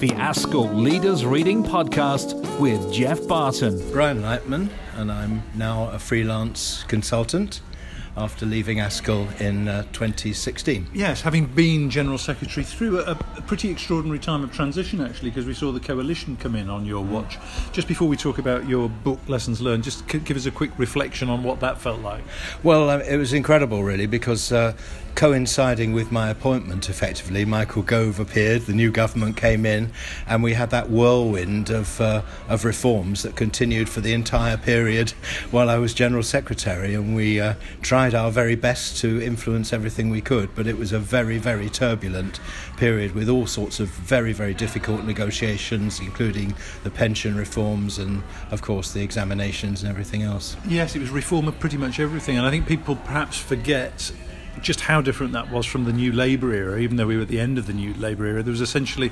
the ASCL Leaders Reading Podcast with Geoff Barton. Brian Lightman, and I'm now a freelance consultant after leaving ASCL in uh, 2016. Yes, having been General Secretary through a, a pretty extraordinary time of transition, actually, because we saw the coalition come in on your watch. Just before we talk about your book, Lessons Learned, just give us a quick reflection on what that felt like. Well, uh, it was incredible, really, because uh, coinciding with my appointment, effectively, Michael Gove appeared, the new government came in, and we had that whirlwind of, uh, of reforms that continued for the entire period while I was General Secretary, and we uh, tried our very best to influence everything we could, but it was a very, very turbulent period with all sorts of very, very difficult negotiations, including the pension reforms and, of course, the examinations and everything else. Yes, it was reform of pretty much everything, and I think people perhaps forget just how different that was from the new Labour era, even though we were at the end of the new Labour era, there was essentially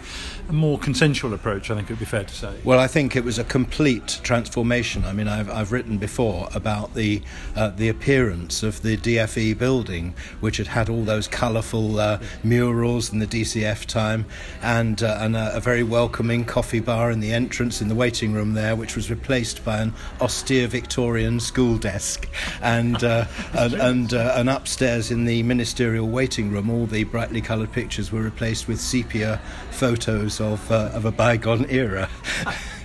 a more consensual approach, I think it would be fair to say. Well, I think it was a complete transformation. I mean, I've, I've written before about the, uh, the appearance of the DFE building, which had had all those colourful uh, murals in the DCF time, and, uh, and a, a, very welcoming coffee bar in the entrance in the waiting room there, which was replaced by an austere Victorian school desk, and, uh, and, and, uh, and upstairs in the ministerial waiting room, all the brightly coloured pictures were replaced with sepia photos of, uh, of a bygone era.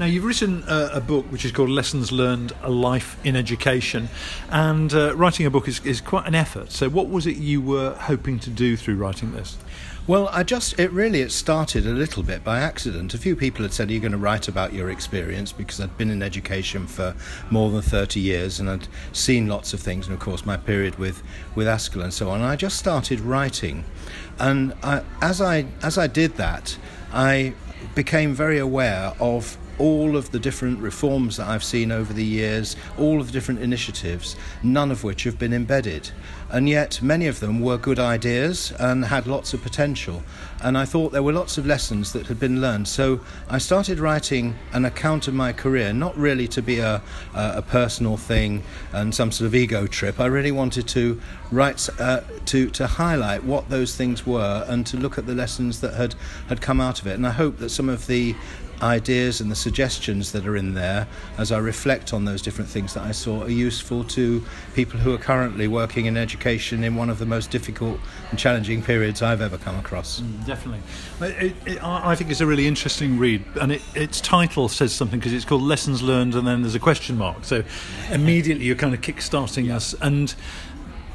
Now, you've written uh, a book which is called Lessons Learned A Life in Education, and uh, writing a book is, is quite an effort. So, what was it you were hoping to do through writing this? Well, I just, it really, it started a little bit by accident. A few people had said, Are you going to write about your experience? Because I'd been in education for more than 30 years and I'd seen lots of things, and of course, my period with, with ASCL and so on. And I just started writing. And I, as, I, as I did that, I became very aware of all of the different reforms that I've seen over the years, all of the different initiatives, none of which have been embedded. And yet, many of them were good ideas and had lots of potential. And I thought there were lots of lessons that had been learned. So I started writing an account of my career, not really to be a, a personal thing and some sort of ego trip. I really wanted to write uh, to, to highlight what those things were and to look at the lessons that had, had come out of it. And I hope that some of the ideas and the suggestions that are in there as I reflect on those different things that I saw are useful to people who are currently working in education in one of the most difficult and challenging periods I've ever come across. Mm, definitely. It, it, I think it's a really interesting read, and it, its title says something because it's called Lessons Learned, and then there's a question mark. So immediately you're kind of kick-starting yeah. us. And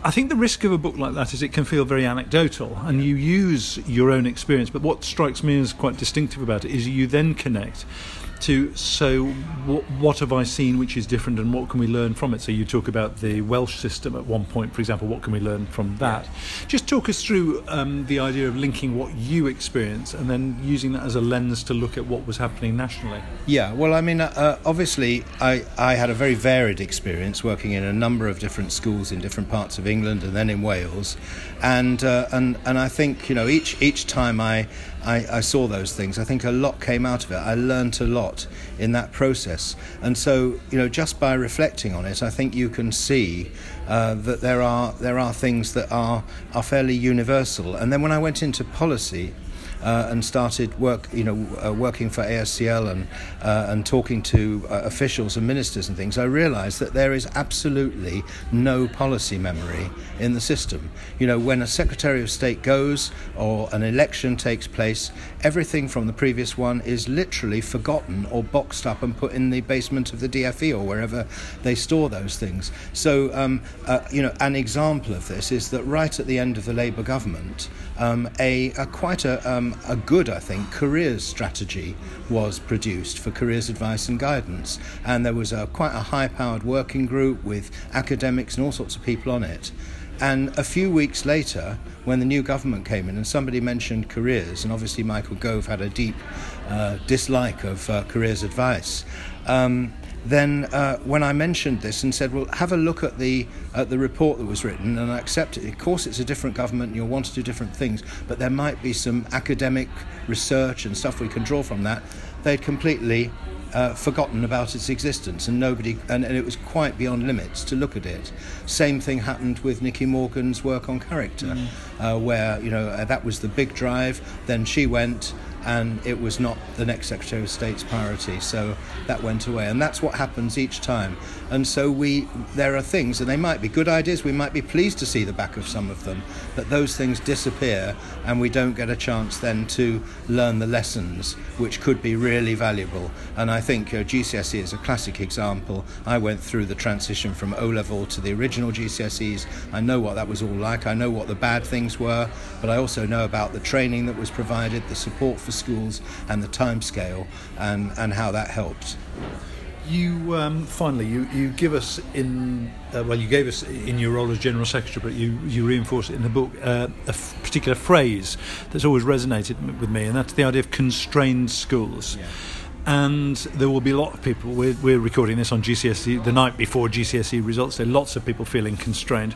I think the risk of a book like that is it can feel very anecdotal and you use your own experience. But what strikes me as quite distinctive about it is you then connect to so what, what, have I seen which is different and what can we learn from it? So you talk about the Welsh system at one point, for example. What can we learn from that? Just talk us through um, the idea of linking what you experience and then using that as a lens to look at what was happening nationally. Yeah, well, I mean, uh, obviously, I, I had a very varied experience working in a number of different schools in different parts of England and then in Wales, and uh, and and I think you know each each time I I, I, saw those things. I think a lot came out of it. I learnt a lot in that process. And so, you know, just by reflecting on it, I think you can see uh, that there are there are things that are are fairly universal. And then when I went into policy, uh, and started work, you know, uh, working for ASCL and uh, and talking to uh, officials and ministers and things, I realised that there is absolutely no policy memory in the system. You know, when a Secretary of State goes or an election takes place, everything from the previous one is literally forgotten or boxed up and put in the basement of the DFE or wherever they store those things. So, um, uh, you know, an example of this is that right at the end of the Labour government, um, a, a, quite a, um, a good, I think, careers strategy was produced for careers advice and guidance. And there was a, quite a high powered working group with academics and all sorts of people on it. And a few weeks later, when the new government came in and somebody mentioned careers, and obviously Michael Gove had a deep uh, dislike of uh, careers advice, um, then uh, when I mentioned this and said, well, have a look at the, at the report that was written and I accept it. Of course, it's a different government and you'll want to do different things, but there might be some academic research and stuff we can draw from that. They'd completely uh, forgotten about its existence and nobody and, and, it was quite beyond limits to look at it same thing happened with Nicky Morgan's work on character mm. uh, where you know uh, that was the big drive then she went and it was not the next Secretary of State's priority. So that went away, and that's what happens each time. And so we, there are things, and they might be good ideas. We might be pleased to see the back of some of them, but those things disappear, and we don't get a chance then to learn the lessons, which could be really valuable. And I think uh, GCSE is a classic example. I went through the transition from O level to the original GCSEs. I know what that was all like. I know what the bad things were, but I also know about the training that was provided, the support for schools, and the timescale, and, and how that helps. You um, finally, you, you give us in uh, well, you gave us in your role as general secretary, but you you reinforce it in the book uh, a f- particular phrase that's always resonated with me, and that's the idea of constrained schools. Yeah. And there will be a lot of people. We're, we're recording this on GCSE the night before GCSE results. There are lots of people feeling constrained.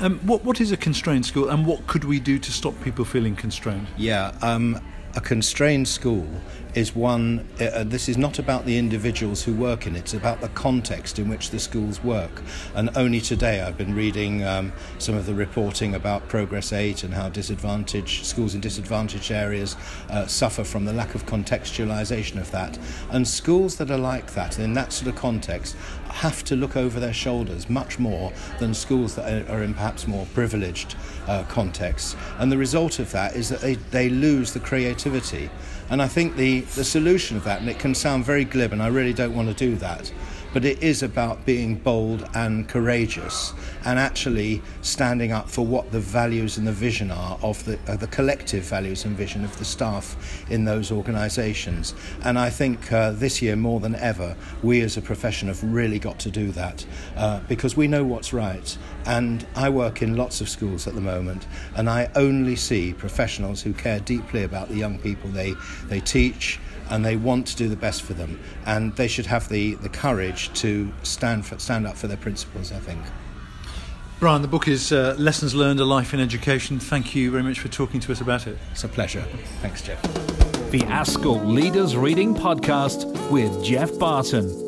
Um, what what is a constrained school, and what could we do to stop people feeling constrained? Yeah. Um, a constrained school is one, uh, uh, this is not about the individuals who work in it, it's about the context in which the schools work. And only today I've been reading um, some of the reporting about Progress 8 and how disadvantaged schools in disadvantaged areas uh, suffer from the lack of contextualization of that. And schools that are like that, in that sort of context, have to look over their shoulders much more than schools that are in perhaps more privileged uh, contexts. And the result of that is that they, they lose the creativity. And I think the, the solution of that, and it can sound very glib, and I really don't want to do that, but it is about being bold and courageous and actually standing up for what the values and the vision are of the, uh, the collective values and vision of the staff in those organisations. And I think uh, this year more than ever, we as a profession have really got to do that uh, because we know what's right. And I work in lots of schools at the moment, and I only see professionals who care deeply about the young people they, they teach and they want to do the best for them. And they should have the, the courage to stand, for, stand up for their principles, I think. Brian, the book is uh, Lessons Learned A Life in Education. Thank you very much for talking to us about it. It's a pleasure. Thanks, Geoff. The ASCL Leaders Reading Podcast with Geoff Barton.